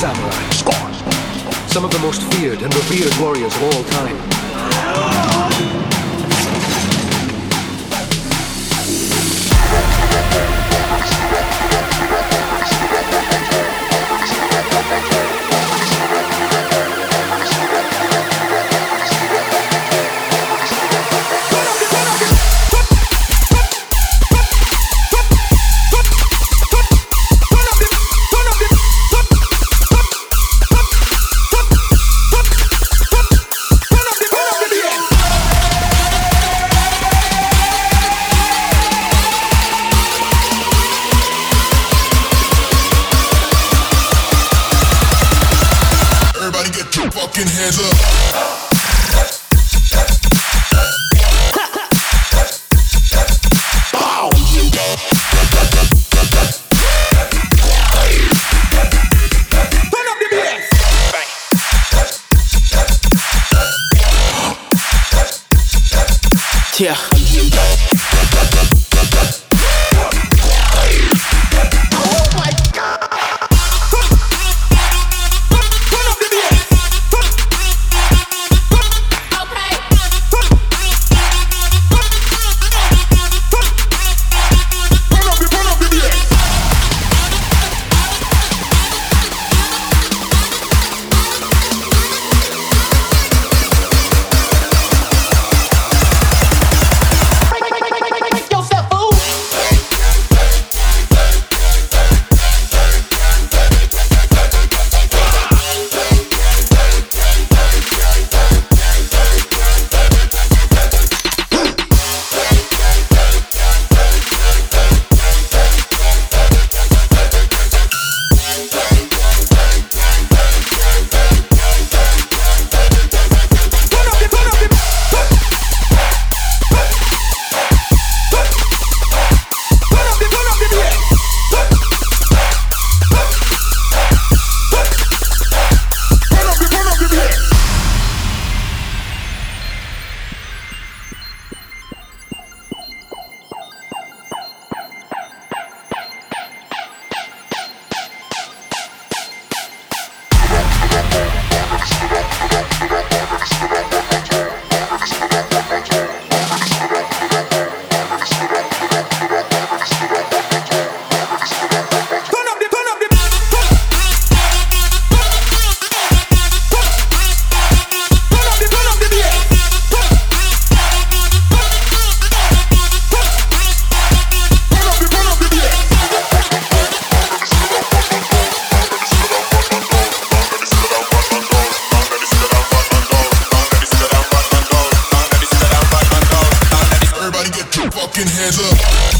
samurai. Spawn, some of the most feared and revered warriors of all time. Fucking hands up. Yeah. fucking hands up.